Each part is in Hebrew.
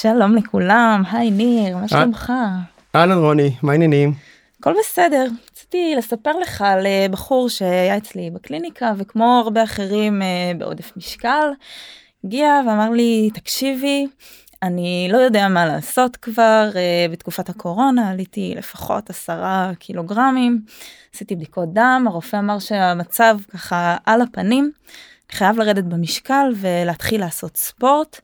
שלום לכולם, היי ניר, מה שלומך? אהלן רוני, מה העניינים? הכל בסדר, רציתי לספר לך על אה, בחור שהיה אצלי בקליניקה וכמו הרבה אחרים אה, בעודף משקל, הגיע ואמר לי תקשיבי, אני לא יודע מה לעשות כבר, אה, בתקופת הקורונה עליתי לפחות עשרה קילוגרמים, עשיתי בדיקות דם, הרופא אמר שהמצב ככה על הפנים, חייב לרדת במשקל ולהתחיל לעשות ספורט.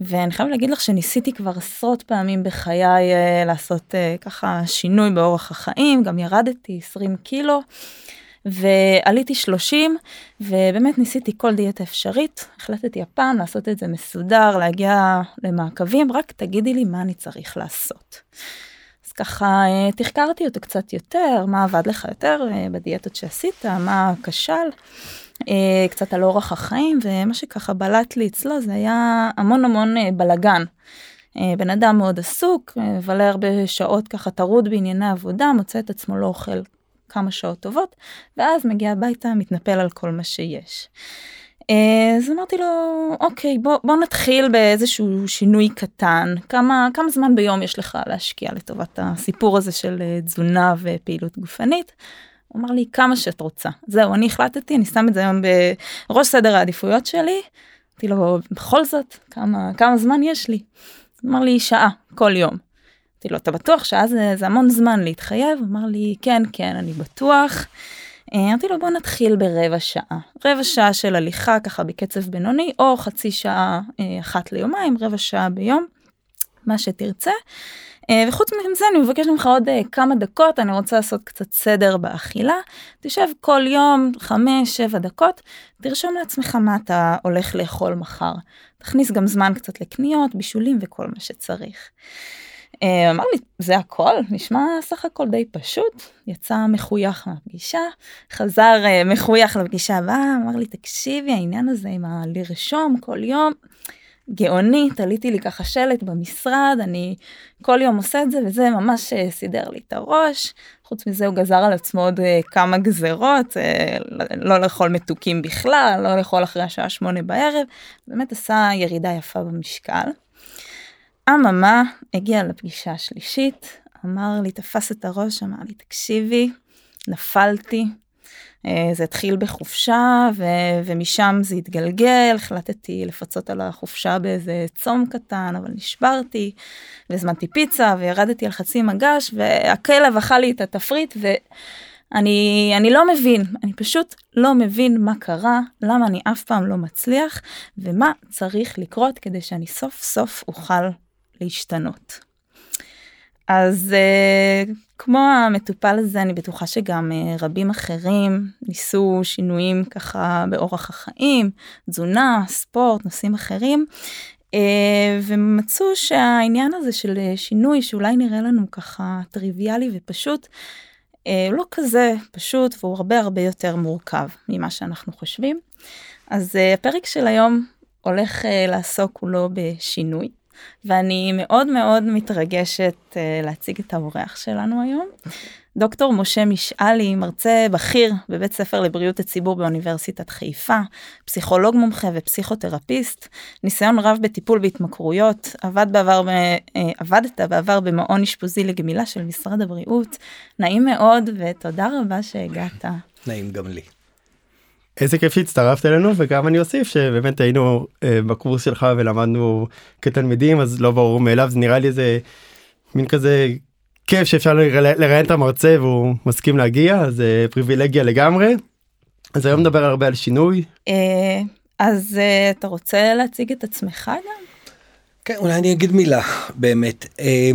ואני חייב להגיד לך שניסיתי כבר עשרות פעמים בחיי uh, לעשות uh, ככה שינוי באורח החיים, גם ירדתי 20 קילו ועליתי 30 ובאמת ניסיתי כל דיאטה אפשרית, החלטתי הפעם לעשות את זה מסודר, להגיע למעקבים, רק תגידי לי מה אני צריך לעשות. אז ככה uh, תחקרתי אותו קצת יותר, מה עבד לך יותר בדיאטות שעשית, מה כשל. אה, קצת על אורח החיים ומה שככה בלט לי אצלו זה היה המון המון אה, בלגן. אה, בן אדם מאוד עסוק, מבלה הרבה שעות ככה טרוד בענייני עבודה, מוצא את עצמו לא אוכל כמה שעות טובות, ואז מגיע הביתה, מתנפל על כל מה שיש. אז אמרתי לו, אוקיי, בוא, בוא נתחיל באיזשהו שינוי קטן. כמה, כמה זמן ביום יש לך להשקיע לטובת הסיפור הזה של תזונה ופעילות גופנית? הוא אמר לי כמה שאת רוצה זהו אני החלטתי אני שם את זה היום בראש סדר העדיפויות שלי. אמרתי לו בכל זאת כמה כמה זמן יש לי. אמר לי שעה כל יום. אמרתי לו אתה בטוח שעה זה, זה המון זמן להתחייב? אמר לי כן כן אני בטוח. אמרתי לו בוא נתחיל ברבע שעה רבע שעה של הליכה ככה בקצב בינוני או חצי שעה אה, אחת ליומיים רבע שעה ביום מה שתרצה. אה, וחוץ מזה אני מבקש ממך עוד אה, כמה דקות אני רוצה לעשות קצת סדר באכילה. תשב כל יום 5-7 דקות תרשום לעצמך מה אתה הולך לאכול מחר. תכניס גם זמן קצת לקניות בישולים וכל מה שצריך. אה, אמר לי זה הכל? נשמע סך הכל די פשוט. יצא מחוייך מהפגישה חזר מחוייך לפגישה הבאה אמר לי תקשיבי העניין הזה עם הלרשום כל יום גאוני, תליתי לי ככה שלט במשרד, אני כל יום עושה את זה וזה ממש אה, סידר לי את הראש. חוץ מזה הוא גזר על עצמו עוד אה, כמה גזרות, אה, לא לאכול מתוקים בכלל, לא לאכול אחרי השעה שמונה בערב, באמת עשה ירידה יפה במשקל. אממה, הגיע לפגישה השלישית, אמר לי, תפס את הראש, אמר לי, תקשיבי, נפלתי, זה התחיל בחופשה ו- ומשם זה התגלגל, החלטתי לפצות על החופשה באיזה צום קטן, אבל נשברתי, והזמנתי פיצה וירדתי על חצי מגש, והכלב אכל לי את התפריט, ואני אני לא מבין, אני פשוט לא מבין מה קרה, למה אני אף פעם לא מצליח, ומה צריך לקרות כדי שאני סוף סוף אוכל להשתנות. אז uh, כמו המטופל הזה אני בטוחה שגם uh, רבים אחרים ניסו שינויים ככה באורח החיים, תזונה, ספורט, נושאים אחרים. uh, ומצאו שהעניין הזה של שינוי שאולי נראה לנו ככה טריוויאלי ופשוט, לא כזה פשוט והוא הרבה הרבה יותר מורכב ממה שאנחנו חושבים. אז הפרק של היום הולך לעסוק כולו בשינוי. ואני מאוד מאוד מתרגשת uh, להציג את האורח שלנו היום. דוקטור משה משאלי, מרצה בכיר בבית ספר לבריאות הציבור באוניברסיטת חיפה, פסיכולוג מומחה ופסיכותרפיסט, ניסיון רב בטיפול בהתמכרויות, עבד בעבר, uh, עבדת בעבר במעון אשפוזי לגמילה של משרד הבריאות. נעים מאוד ותודה רבה שהגעת. נעים גם לי. איזה כיף שהצטרפת אלינו וגם אני אוסיף שבאמת היינו אה, בקורס שלך ולמדנו כתלמידים אז לא ברור מאליו זה נראה לי איזה מין כזה כיף שאפשר לראיין את המרצה והוא מסכים להגיע אז אה, פריבילגיה לגמרי. אז היום נדבר הרבה על שינוי. אה, אז אה, אתה רוצה להציג את עצמך גם? כן אולי אני אגיד מילה באמת. אה,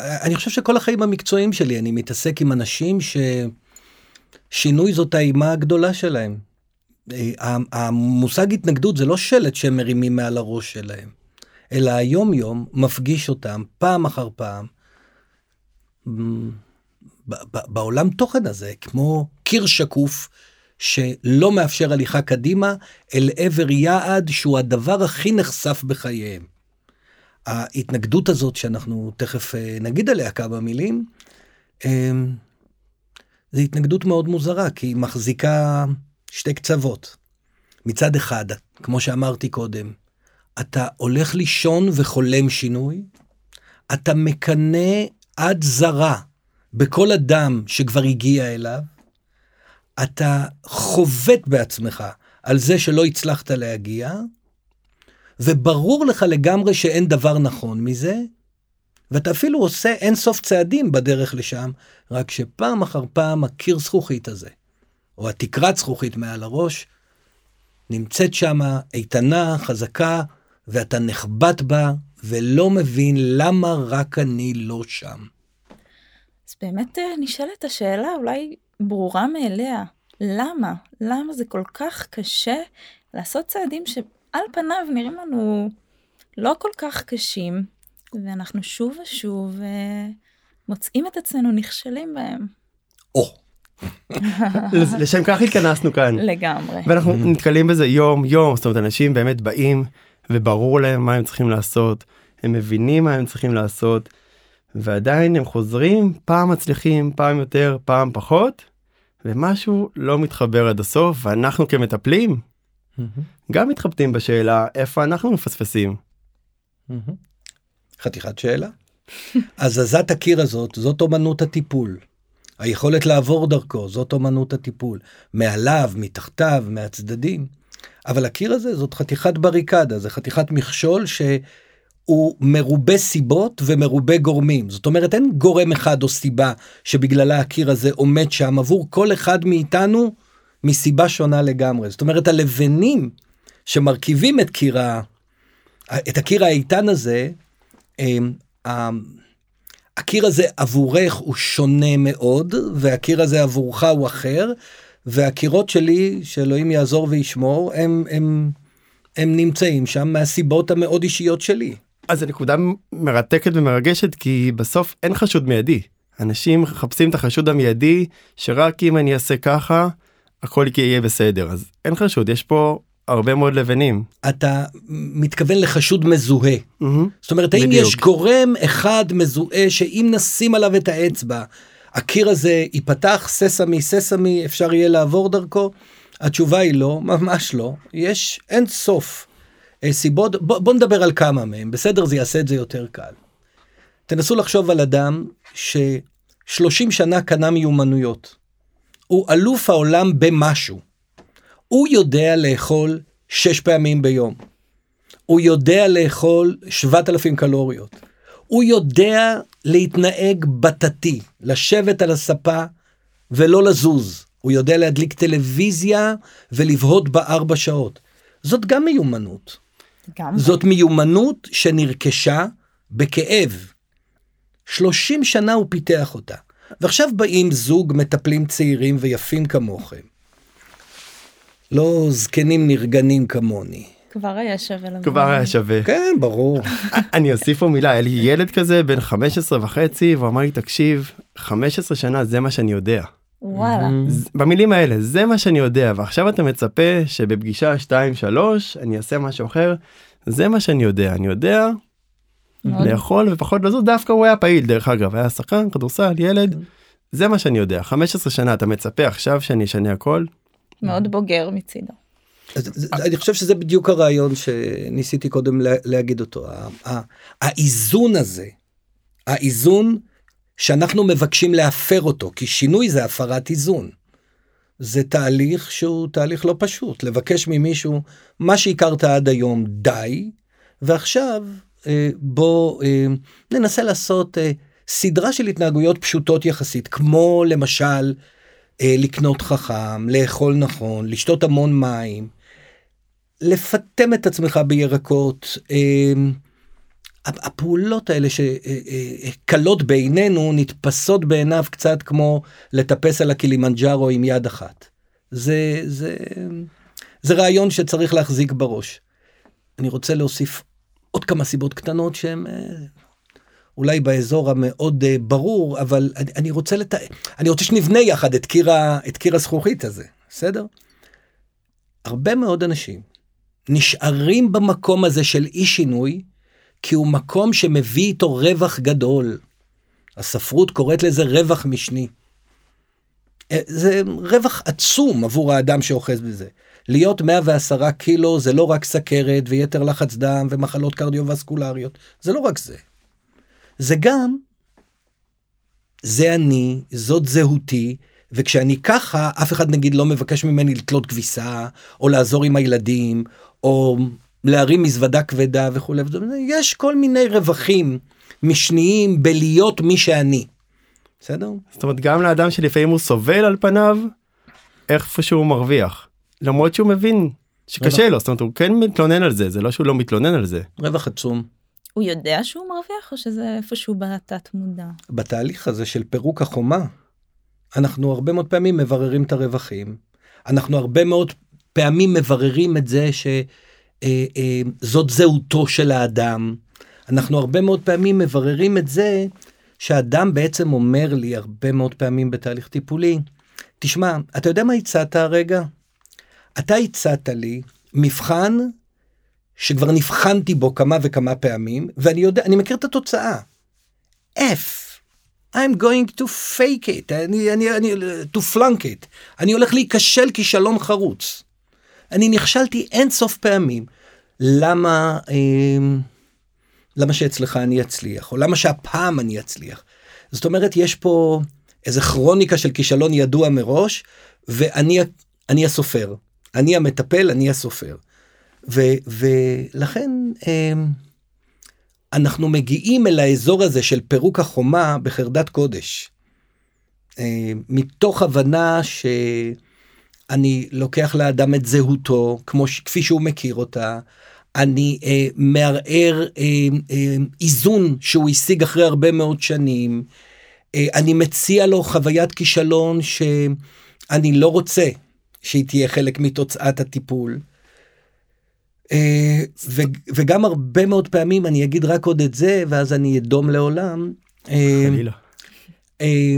אני חושב שכל החיים המקצועיים שלי אני מתעסק עם אנשים ש... שינוי זאת האימה הגדולה שלהם. אה, המושג התנגדות זה לא שלט שהם מרימים מעל הראש שלהם, אלא היום יום מפגיש אותם פעם אחר פעם בעולם תוכן הזה, כמו קיר שקוף שלא מאפשר הליכה קדימה אל עבר יעד שהוא הדבר הכי נחשף בחייהם. ההתנגדות הזאת שאנחנו תכף אה, נגיד עליה כמה מילים, אה, זו התנגדות מאוד מוזרה, כי היא מחזיקה שתי קצוות. מצד אחד, כמו שאמרתי קודם, אתה הולך לישון וחולם שינוי, אתה מקנא עד זרה בכל אדם שכבר הגיע אליו, אתה חובט בעצמך על זה שלא הצלחת להגיע, וברור לך לגמרי שאין דבר נכון מזה, ואתה אפילו עושה אין סוף צעדים בדרך לשם, רק שפעם אחר פעם הקיר זכוכית הזה, או התקרת זכוכית מעל הראש, נמצאת שמה איתנה, חזקה, ואתה נחבט בה, ולא מבין למה רק אני לא שם. אז באמת אה, נשאלת השאלה אולי ברורה מאליה, למה? למה זה כל כך קשה לעשות צעדים שעל פניו נראים לנו לא כל כך קשים, ואנחנו שוב ושוב אה, מוצאים את עצמנו נכשלים בהם. או, לשם כך התכנסנו כאן. לגמרי. ואנחנו נתקלים בזה יום יום, זאת אומרת אנשים באמת באים וברור להם מה הם צריכים לעשות, הם מבינים מה הם צריכים לעשות, ועדיין הם חוזרים, פעם מצליחים, פעם יותר, פעם פחות, ומשהו לא מתחבר עד הסוף, ואנחנו כמטפלים גם מתחבטים בשאלה איפה אנחנו מפספסים. חתיכת שאלה. הזזת הקיר הזאת, זאת אומנות הטיפול. היכולת לעבור דרכו, זאת אומנות הטיפול. מעליו, מתחתיו, מהצדדים. אבל הקיר הזה זאת חתיכת בריקדה, זה חתיכת מכשול שהוא מרובה סיבות ומרובה גורמים. זאת אומרת, אין גורם אחד או סיבה שבגללה הקיר הזה עומד שם עבור כל אחד מאיתנו מסיבה שונה לגמרי. זאת אומרת, הלבנים שמרכיבים את קיר, ה... את הקיר האיתן הזה, הקיר הזה עבורך הוא שונה מאוד, והקיר הזה עבורך הוא אחר, והקירות שלי, שאלוהים יעזור וישמור, הם, הם, הם נמצאים שם מהסיבות המאוד אישיות שלי. אז הנקודה מרתקת ומרגשת כי בסוף אין חשוד מיידי. אנשים מחפשים את החשוד המיידי שרק אם אני אעשה ככה הכל יהיה בסדר אז אין חשוד יש פה הרבה מאוד לבנים. אתה מתכוון לחשוד מזוהה. Mm-hmm. זאת אומרת, האם בדיוק. יש גורם אחד מזוהה שאם נשים עליו את האצבע, הקיר הזה ייפתח, ססמי, ססמי, אפשר יהיה לעבור דרכו? התשובה היא לא, ממש לא. יש אין סוף אה, סיבות, בוא, בוא נדבר על כמה מהם, בסדר? זה יעשה את זה יותר קל. תנסו לחשוב על אדם ש-30 שנה קנה מיומנויות. הוא אלוף העולם במשהו. הוא יודע לאכול שש פעמים ביום. הוא יודע לאכול 7,000 קלוריות. הוא יודע להתנהג בתתי, לשבת על הספה ולא לזוז. הוא יודע להדליק טלוויזיה ולבהות בה ארבע שעות. זאת גם מיומנות. גם זאת מיומנות שנרכשה בכאב. 30 שנה הוא פיתח אותה. ועכשיו באים זוג מטפלים צעירים ויפים כמוכם. לא זקנים נרגנים כמוני. כבר היה שווה לבוא. כבר היה שווה. כן, ברור. אני אוסיף פה מילה, היה לי ילד כזה בן 15 וחצי והוא אמר לי תקשיב 15 שנה זה מה שאני יודע. וואלה. ז- במילים האלה זה מה שאני יודע ועכשיו אתה מצפה שבפגישה 2-3 אני אעשה משהו אחר זה מה שאני יודע אני יודע. לאכול ופחות לזוז דווקא הוא היה פעיל דרך אגב היה שחקן כדורסל ילד זה מה שאני יודע 15 שנה אתה מצפה עכשיו שאני אשנה הכל מאוד בוגר מצידו. אני חושב שזה בדיוק הרעיון שניסיתי קודם לה- להגיד אותו. האיזון הזה, האיזון שאנחנו מבקשים להפר אותו, כי שינוי זה הפרת איזון. זה תהליך שהוא תהליך לא פשוט, לבקש ממישהו מה שהכרת עד היום די, ועכשיו אה, בוא אה, ננסה לעשות אה, סדרה של התנהגויות פשוטות יחסית, כמו למשל לקנות חכם, לאכול נכון, לשתות המון מים, לפטם את עצמך בירקות. אה, הפעולות האלה שקלות בעינינו נתפסות בעיניו קצת כמו לטפס על הקילימנג'ארו עם יד אחת. זה, זה, זה רעיון שצריך להחזיק בראש. אני רוצה להוסיף עוד כמה סיבות קטנות שהן אה, אולי באזור המאוד אה, ברור, אבל אני, אני רוצה לת... אני רוצה שנבנה יחד את קיר, ה... את קיר הזכוכית הזה, בסדר? הרבה מאוד אנשים נשארים במקום הזה של אי שינוי, כי הוא מקום שמביא איתו רווח גדול. הספרות קוראת לזה רווח משני. אה, זה רווח עצום עבור האדם שאוחז בזה. להיות 110 קילו זה לא רק סכרת ויתר לחץ דם ומחלות קרדיו-וסקולריות, זה לא רק זה. זה גם, זה אני, זאת זהותי, וכשאני ככה, אף אחד נגיד לא מבקש ממני לתלות כביסה, או לעזור עם הילדים, או להרים מזוודה כבדה וכולי. יש כל מיני רווחים משניים בלהיות מי שאני. בסדר? זאת אומרת גם לאדם שלפעמים הוא סובל על פניו, איפשהו הוא מרוויח. למרות שהוא מבין שקשה לו, זאת אומרת הוא כן מתלונן על זה, זה לא שהוא לא מתלונן על זה. רווח עצום. הוא יודע שהוא מרוויח או שזה איפשהו בתת מודע? בתהליך הזה של פירוק החומה, אנחנו הרבה מאוד פעמים מבררים את הרווחים. אנחנו הרבה מאוד פעמים מבררים את זה שזאת אה, אה, זהותו של האדם. אנחנו הרבה מאוד פעמים מבררים את זה שאדם בעצם אומר לי הרבה מאוד פעמים בתהליך טיפולי, תשמע, אתה יודע מה הצעת הרגע? אתה הצעת לי מבחן שכבר נבחנתי בו כמה וכמה פעמים, ואני יודע, אני מכיר את התוצאה. F. I'm going to fake it, אני, אני, אני, to flunk it. אני הולך להיכשל כישלון חרוץ. אני נכשלתי אין סוף פעמים. למה, אה, למה שאצלך אני אצליח, או למה שהפעם אני אצליח. זאת אומרת, יש פה איזה כרוניקה של כישלון ידוע מראש, ואני אני הסופר. אני המטפל, אני הסופר. ו, ולכן אה, אנחנו מגיעים אל האזור הזה של פירוק החומה בחרדת קודש. אה, מתוך הבנה שאני לוקח לאדם את זהותו, כמו, כפי שהוא מכיר אותה, אני אה, מערער אה, אה, איזון שהוא השיג אחרי הרבה מאוד שנים. אה, אני מציע לו חוויית כישלון שאני לא רוצה שהיא תהיה חלק מתוצאת הטיפול. אה, ו, וגם הרבה מאוד פעמים אני אגיד רק עוד את זה ואז אני אדום לעולם. אה, חלילה. אה,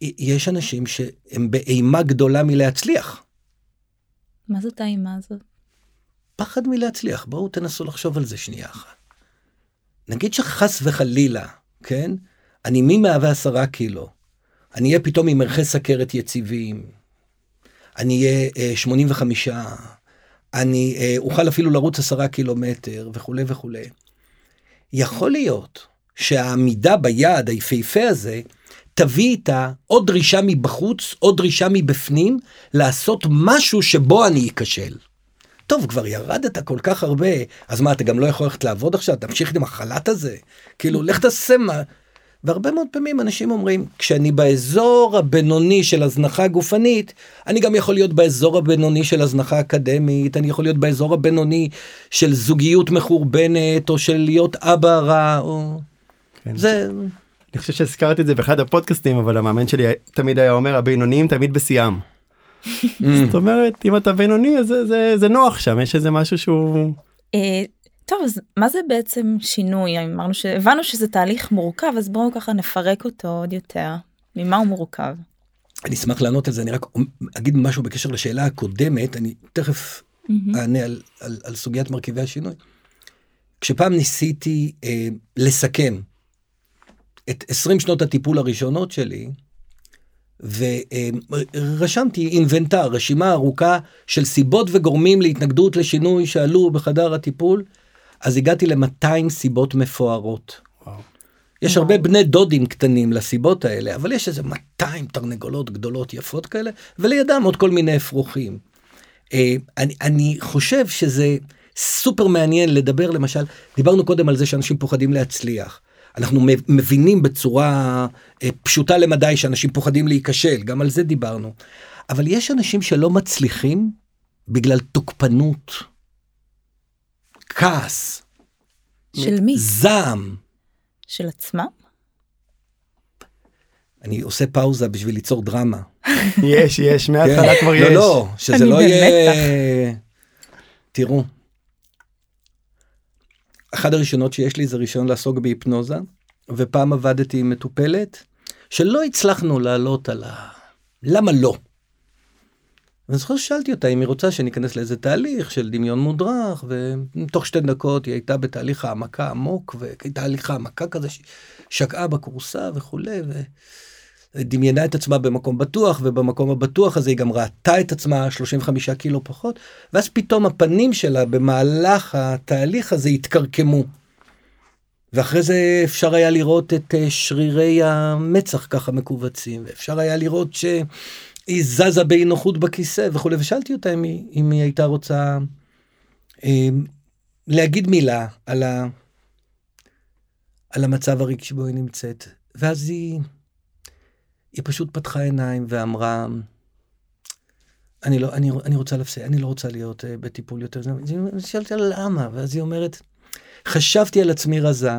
יש אנשים שהם באימה גדולה מלהצליח. מה זאת האימה הזאת? פחד מלהצליח, בואו תנסו לחשוב על זה שנייה אחת. נגיד שחס וחלילה, כן? אני מ-110 קילו, אני אהיה פתאום עם ערכי סכרת יציבים, אני אהיה אה, 85, אני אה, אוכל אפילו לרוץ 10 קילומטר וכולי וכולי. יכול להיות שהעמידה ביעד היפהפה הזה תביא איתה עוד דרישה מבחוץ, עוד דרישה מבפנים, לעשות משהו שבו אני אכשל. טוב, כבר ירדת כל כך הרבה, אז מה, אתה גם לא יכול ללכת לעבוד עכשיו? תמשיך עם החל"ת הזה? כאילו, לך תעשה מה... והרבה מאוד פעמים אנשים אומרים, כשאני באזור הבינוני של הזנחה גופנית, אני גם יכול להיות באזור הבינוני של הזנחה אקדמית, אני יכול להיות באזור הבינוני של זוגיות מחורבנת, או של להיות אבא רע, או... כן. זה... אני חושב שהזכרתי את זה באחד הפודקאסטים, אבל המאמן שלי תמיד היה אומר, הבינוניים תמיד בשיאם. זאת אומרת אם אתה בינוני אז זה, זה, זה נוח שם יש איזה משהו שהוא. אה, טוב אז מה זה בעצם שינוי? אמרנו שהבנו שזה תהליך מורכב אז בואו ככה נפרק אותו עוד יותר. ממה הוא מורכב. אני אשמח לענות על זה. אני רק אגיד משהו בקשר לשאלה הקודמת. אני תכף אענה על, על, על סוגיית מרכיבי השינוי. כשפעם ניסיתי אה, לסכם את 20 שנות הטיפול הראשונות שלי ורשמתי אינבנטר, רשימה ארוכה של סיבות וגורמים להתנגדות לשינוי שעלו בחדר הטיפול, אז הגעתי ל-200 סיבות מפוארות. וואו. יש הרבה בני דודים קטנים לסיבות האלה, אבל יש איזה 200 תרנגולות גדולות יפות כאלה, ולידם עוד כל מיני אפרוחים. אה, אני, אני חושב שזה סופר מעניין לדבר למשל, דיברנו קודם על זה שאנשים פוחדים להצליח. אנחנו מבינים בצורה אה, פשוטה למדי שאנשים פוחדים להיכשל, גם על זה דיברנו. אבל יש אנשים שלא מצליחים בגלל תוקפנות, כעס. של מי? זעם. של עצמם? אני עושה פאוזה בשביל ליצור דרמה. יש, יש, מההתחלה כן. כבר לא, יש. לא, לא, שזה לא יהיה... תראו, אחד הראשונות שיש לי זה ראשון לעסוק בהיפנוזה, ופעם עבדתי עם מטופלת שלא הצלחנו לעלות על ה... למה לא? ואני זוכר ששאלתי אותה אם היא רוצה שניכנס לאיזה תהליך של דמיון מודרך, ותוך שתי דקות היא הייתה בתהליך העמקה עמוק, ותהליך העמקה כזה שקעה בכורסה וכולי, ו... דמיינה את עצמה במקום בטוח, ובמקום הבטוח הזה היא גם ראתה את עצמה 35 קילו פחות, ואז פתאום הפנים שלה במהלך התהליך הזה התקרקמו. ואחרי זה אפשר היה לראות את אה, שרירי המצח ככה מכווצים, ואפשר היה לראות שהיא זזה באי נוחות בכיסא וכולי, ושאלתי אותה אם היא, אם היא הייתה רוצה אה, להגיד מילה על, ה, על המצב הרגשי שבו היא נמצאת. ואז היא, היא פשוט פתחה עיניים ואמרה, אני לא, אני, אני רוצה להפסיק, אני לא רוצה להיות uh, בטיפול יותר. שאלתי לה למה, ואז היא אומרת, חשבתי על עצמי רזה,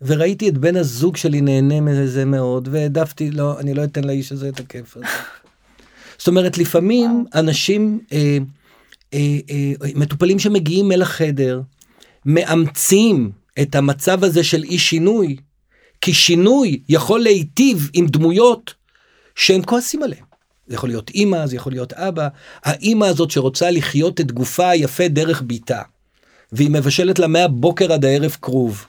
וראיתי את בן הזוג שלי נהנה מזה מאוד, והעדפתי, לא, אני לא אתן לאיש הזה את הכיף הזה. זאת אומרת, לפעמים אנשים, אה, אה, אה, מטופלים שמגיעים אל החדר, מאמצים את המצב הזה של אי שינוי, כי שינוי יכול להיטיב עם דמויות שהם כועסים עליהם. זה יכול להיות אימא, זה יכול להיות אבא. האימא הזאת שרוצה לחיות את גופה היפה דרך ביתה, והיא מבשלת לה מהבוקר עד הערב כרוב.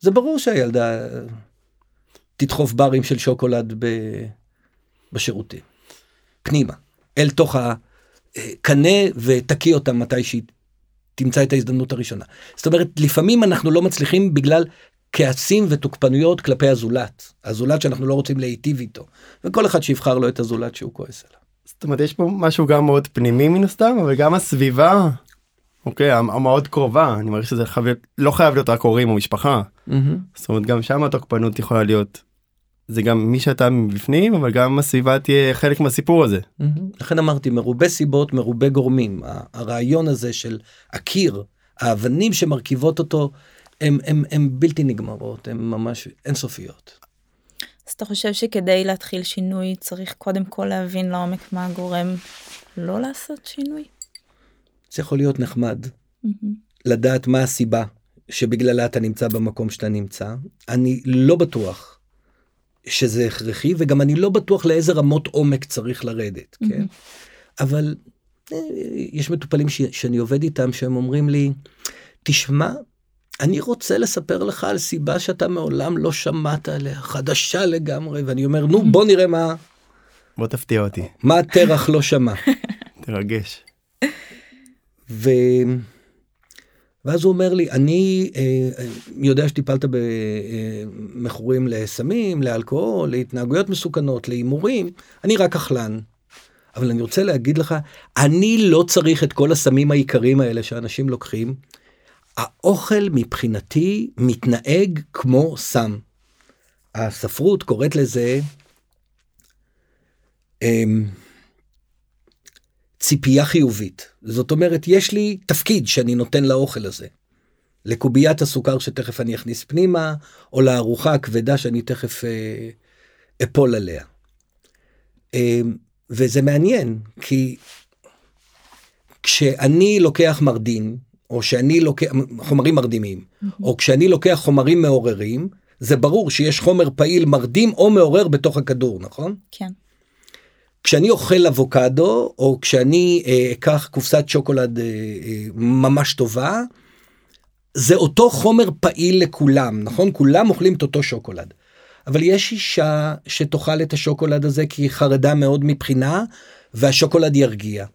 זה ברור שהילדה תדחוף ברים של שוקולד ב... בשירותים. פנימה, אל תוך הקנה ותקיא אותה מתי שהיא תמצא את ההזדמנות הראשונה. זאת אומרת, לפעמים אנחנו לא מצליחים בגלל כעסים ותוקפנויות כלפי הזולת. הזולת שאנחנו לא רוצים להיטיב איתו. וכל אחד שיבחר לו את הזולת שהוא כועס עליו. זאת אומרת, יש פה משהו גם מאוד פנימי מן הסתם, אבל גם הסביבה, אוקיי, המאוד קרובה, אני מרגיש שזה חייב, לא חייב להיות רק הורים או משפחה. Mm-hmm. זאת אומרת, גם שם התוקפנות יכולה להיות. זה גם מי שאתה מבפנים, אבל גם הסביבה תהיה חלק מהסיפור הזה. Mm-hmm. לכן אמרתי, מרובה סיבות, מרובה גורמים. הרעיון הזה של הקיר, האבנים שמרכיבות אותו, הם, הם, הם בלתי נגמרות, הם ממש אינסופיות. אז אתה חושב שכדי להתחיל שינוי צריך קודם כל להבין לעומק מה הגורם לא לעשות שינוי? זה יכול להיות נחמד, mm-hmm. לדעת מה הסיבה שבגללה אתה נמצא במקום שאתה נמצא. אני לא בטוח שזה הכרחי, וגם אני לא בטוח לאיזה רמות עומק צריך לרדת, mm-hmm. כן? אבל אה, יש מטופלים ש, שאני עובד איתם שהם אומרים לי, תשמע, אני רוצה לספר לך על סיבה שאתה מעולם לא שמעת עליה, חדשה לגמרי, ואני אומר, נו, בוא נראה מה... בוא תפתיע אותי. מה תרח לא שמע. תרגש. ו... ואז הוא אומר לי, אני אה, יודע שטיפלת במכורים לסמים, לאלכוהול, להתנהגויות מסוכנות, להימורים, אני רק אכלן. אבל אני רוצה להגיד לך, אני לא צריך את כל הסמים העיקריים האלה שאנשים לוקחים. האוכל מבחינתי מתנהג כמו סם. הספרות קוראת לזה אמ, ציפייה חיובית. זאת אומרת, יש לי תפקיד שאני נותן לאוכל הזה. לקוביית הסוכר שתכף אני אכניס פנימה, או לארוחה הכבדה שאני תכף אה, אפול עליה. אה, וזה מעניין, כי כשאני לוקח מרדין, או שאני לוקח חומרים מרדימים, mm-hmm. או כשאני לוקח חומרים מעוררים, זה ברור שיש חומר פעיל מרדים או מעורר בתוך הכדור, נכון? כן. כשאני אוכל אבוקדו, או כשאני אה, אקח קופסת שוקולד אה, אה, ממש טובה, זה אותו חומר פעיל לכולם, נכון? כולם אוכלים את אותו שוקולד. אבל יש אישה שתאכל את השוקולד הזה כי היא חרדה מאוד מבחינה, והשוקולד ירגיע.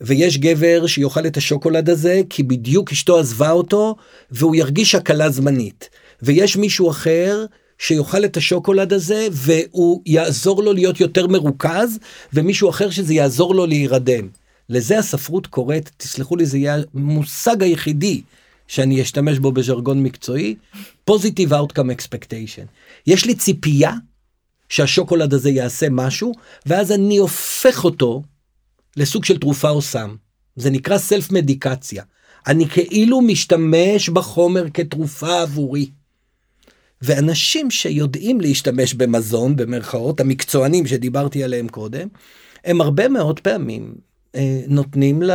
ויש גבר שיאכל את השוקולד הזה כי בדיוק אשתו עזבה אותו והוא ירגיש הקלה זמנית. ויש מישהו אחר שיאכל את השוקולד הזה והוא יעזור לו להיות יותר מרוכז ומישהו אחר שזה יעזור לו להירדם. לזה הספרות קוראת, תסלחו לי זה יהיה המושג היחידי שאני אשתמש בו בז'רגון מקצועי, positive outcome expectation. יש לי ציפייה שהשוקולד הזה יעשה משהו ואז אני הופך אותו לסוג של תרופה או סם. זה נקרא סלף מדיקציה. אני כאילו משתמש בחומר כתרופה עבורי. ואנשים שיודעים להשתמש במזון, במרכאות, המקצוענים שדיברתי עליהם קודם, הם הרבה מאוד פעמים אה, נותנים ל...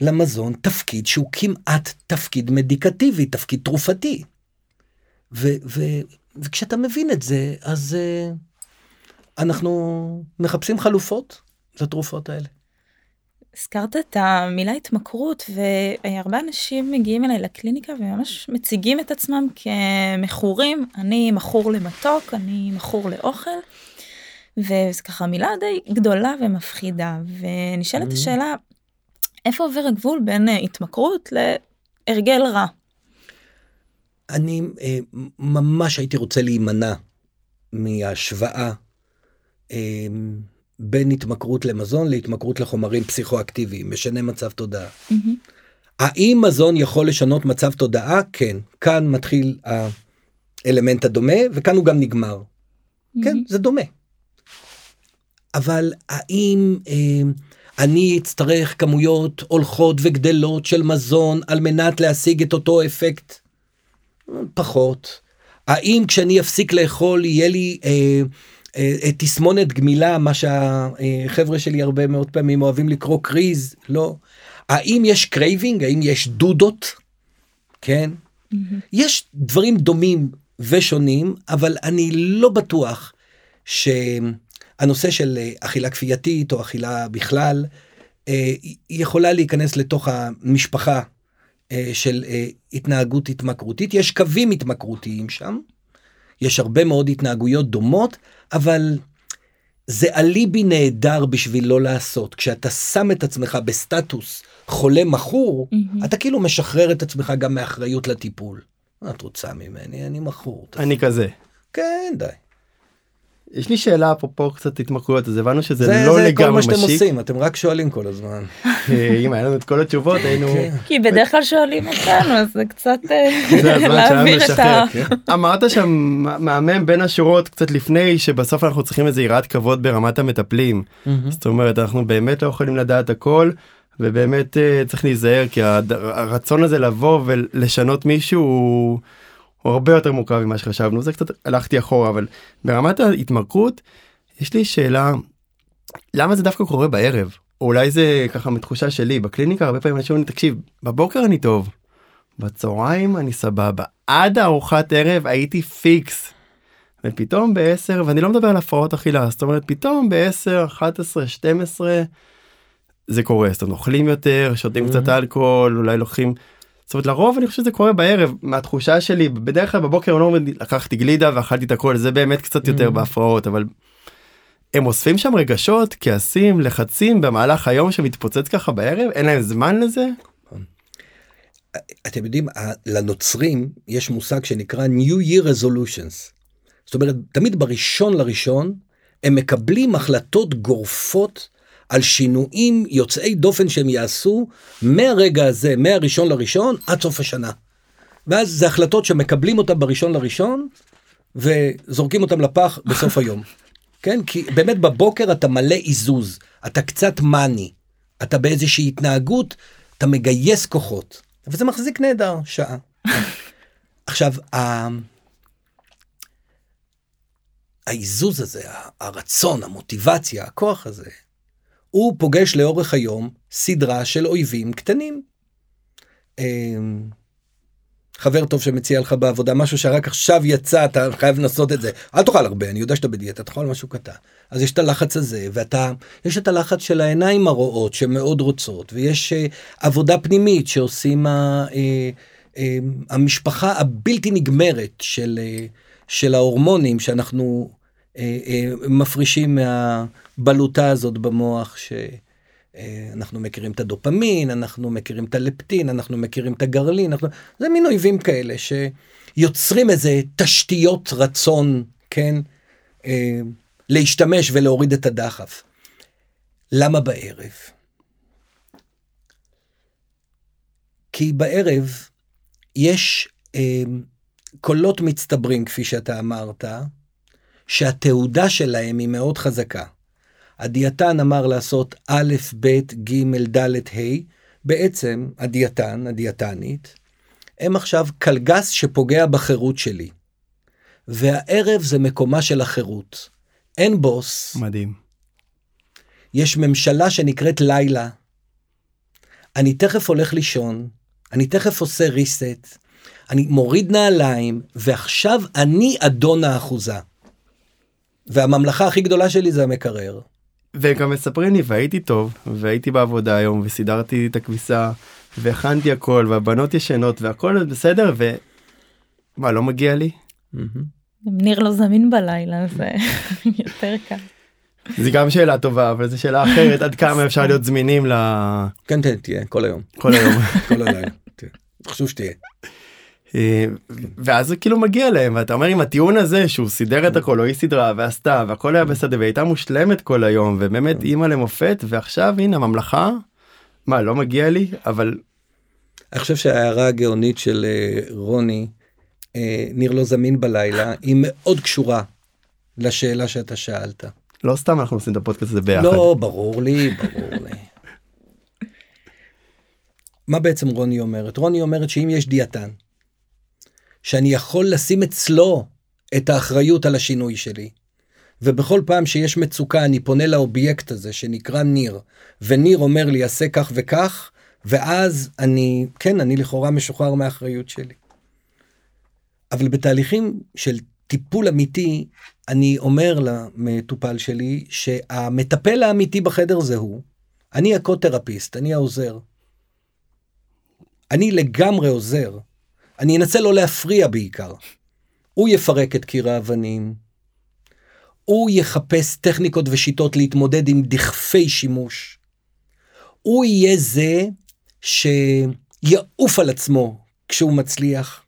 למזון תפקיד שהוא כמעט תפקיד מדיקטיבי, תפקיד תרופתי. ו, ו, וכשאתה מבין את זה, אז uh, אנחנו מחפשים חלופות לתרופות האלה. הזכרת את המילה התמכרות והרבה אנשים מגיעים אליי לקליניקה וממש מציגים את עצמם כמכורים אני מכור למתוק אני מכור לאוכל. וזה ככה מילה די גדולה ומפחידה ונשאלת Mm-hmm. השאלה איפה עובר הגבול בין אה, התמכרות להרגל רע. אני אה, ממש הייתי רוצה להימנע מהשוואה אה, בין התמכרות למזון להתמכרות לחומרים פסיכואקטיביים, משנה מצב תודעה. מהמם. האם מזון יכול לשנות מצב תודעה? כן. כאן מתחיל האלמנט הדומה וכאן הוא גם נגמר. כן, זה דומה. אבל האם אה, אני אצטרך כמויות הולכות וגדלות של מזון על מנת להשיג את אותו אפקט? פחות. האם כשאני אפסיק לאכול יהיה לי אה, תסמונת גמילה, מה שהחבר'ה שלי הרבה מאוד פעמים אוהבים לקרוא קריז? לא. האם יש craving? האם יש דודות? כן. יש דברים דומים ושונים, אבל אני לא בטוח שהנושא של אה, אכילה כפייתית או אכילה בכלל, אה, יכולה להיכנס לתוך המשפחה אה, של אה, התנהגות התמכרותית. יש קווים התמכרותיים שם, יש הרבה מאוד התנהגויות דומות, אבל זה אליבי נהדר בשביל לא לעשות. כשאתה שם את עצמך בסטטוס חולה מכור, מהמם. אתה כאילו משחרר את עצמך גם מאחריות לטיפול. מה את רוצה ממני? אני מכור. אני כזה. כן, די. יש לי שאלה אפרופו קצת התמכרויות אז הבנו שזה זה, לא זה כל לגמרי מה שאתם משיק. עושים, אתם רק שואלים כל הזמן. אה, אם היה לנו את כל התשובות היינו. כן. כי בדרך כלל שואלים אותנו אז זה קצת אה, זה להעביר את. ה... כן. אמרת שם מהמם בין השורות קצת לפני שבסוף אנחנו צריכים איזה יראת כבוד ברמת המטפלים. זאת אומרת אנחנו באמת לא יכולים לדעת הכל ובאמת אה, צריך להיזהר כי הרצון הזה לבוא ולשנות מישהו הוא, הוא הרבה יותר מורכב ממה שחשבנו זה קצת הלכתי אחורה אבל ברמת ההתמכרות יש לי שאלה למה זה דווקא קורה בערב או אולי זה ככה מתחושה שלי בקליניקה הרבה פעמים אנשים אומרים תקשיב בבוקר אני טוב בצהריים אני סבבה עד ארוחת ערב הייתי פיקס. ופתאום ב-10 ואני לא מדבר על הפרעות אכילה זאת אומרת פתאום ב-10 11 12 זה קורה זאת אומרת אוכלים יותר שותים קצת מהמם. אלכוהול אולי לוקחים. זאת אומרת לרוב אני חושב שזה קורה בערב מהתחושה שלי בדרך כלל בבוקר אני לא אומר לקחתי גלידה ואכלתי את הכל זה באמת קצת יותר Mhm. בהפרעות אבל. הם אוספים שם רגשות כעסים לחצים במהלך היום שמתפוצץ ככה בערב אין להם זמן לזה אתם יודעים, לנוצרים יש מושג שנקרא New Year Resolutions. זאת אומרת, תמיד בראשון לראשון הם מקבלים החלטות גורפות על שינויים יוצאי דופן שהם יעשו מהרגע הזה, מהראשון לראשון עד סוף השנה. ואז זה החלטות שמקבלים אותם בראשון לראשון וזורקים אותם לפח בסוף היום. כן? כי באמת בבוקר אתה מלא עיזוז, אתה קצת מאני, אתה באיזושהי התנהגות, אתה מגייס כוחות, וזה מחזיק נהדר, שעה. עכשיו, ה- העיזוז הזה, הרצון, המוטיבציה, הכוח הזה, הוא פוגש לאורך היום סדרה של אויבים קטנים. אמ, חבר טוב שמציע לך בעבודה משהו שרק עכשיו יצא אתה חייב לנסות את זה אל תאכל הרבה אני יודע שאתה בדיאטה תאכל משהו קטן אז יש את הלחץ הזה ואתה יש את הלחץ של העיניים הרואות שמאוד רוצות ויש uh, עבודה פנימית שעושים ה, uh, uh, המשפחה הבלתי נגמרת של uh, של ההורמונים שאנחנו מפרישים מהבלוטה הזאת במוח ש... אה, אנחנו מכירים את הדופמין, אנחנו מכירים את הלפטין, אנחנו מכירים את הגרלין, אנחנו... זה מין אויבים כאלה שיוצרים איזה תשתיות רצון, כן, אה, להשתמש ולהוריד את הדחף. למה בערב? כי בערב יש אה, קולות מצטברים, כפי שאתה אמרת, שהתעודה שלהם היא מאוד חזקה. הדיאטן אמר לעשות א', ב', ג', ד', ה', בעצם הדיאטן, הדיאטנית, הם עכשיו קלגס שפוגע בחירות שלי. והערב זה מקומה של החירות. אין בוס, מדהים. יש ממשלה שנקראת לילה. אני תכף הולך לישון, אני תכף עושה reset, אני מוריד נעליים, ועכשיו אני אדון האחוזה. והממלכה הכי גדולה שלי זה המקרר. והם גם מספרים לי והייתי טוב והייתי בעבודה היום וסידרתי את הכביסה והכנתי הכל והבנות ישנות והכל בסדר ומה לא מגיע לי גם ניר לא זמין בלילה זה יותר קל. זה גם שאלה טובה אבל זו שאלה אחרת עד כמה אפשר להיות זמינים ל... כן, תהיה, כל היום. כל היום. כל הלילה. חשוב שתהיה. אה, ואז זה כאילו מגיע להם ואתה אומר עם הטיעון הזה שהוא סידר את הכל או היא סידרה ועשתה והכל היה בסדר והייתה מושלמת כל היום ובאמת אימא למופת ועכשיו הנה הממלכה מה לא מגיע לי אבל אני חושב שההערה הגאונית של אה, רוני, אה, ניר לא זמין בלילה, היא מאוד קשורה לשאלה שאתה שאלת. לא סתם אנחנו עושים את הפודקאסט הזה ביחד. לא, ברור לי, ברור לי. מה בעצם רוני אומרת? רוני אומרת שאם יש דיאטן, שאני יכול לשים אצלו את האחריות על השינוי שלי, ובכל פעם שיש מצוקה אני פונה לאובייקט הזה שנקרא ניר, וניר אומר לי עשה כך וכך, ואז אני, כן, אני לכאורה משוחרר מהאחריות שלי. אבל בתהליכים של טיפול אמיתי, אני אומר למטופל שלי שהמטפל האמיתי בחדר זה הוא. אני הקו-תרפיסט, אני העוזר. אני לגמרי עוזר. אני אנסה לא להפריע בעיקר. הוא יפרק את קיר האבנים. הוא יחפש טכניקות ושיטות להתמודד עם דכפי שימוש. הוא יהיה זה שיעוף על עצמו כשהוא מצליח.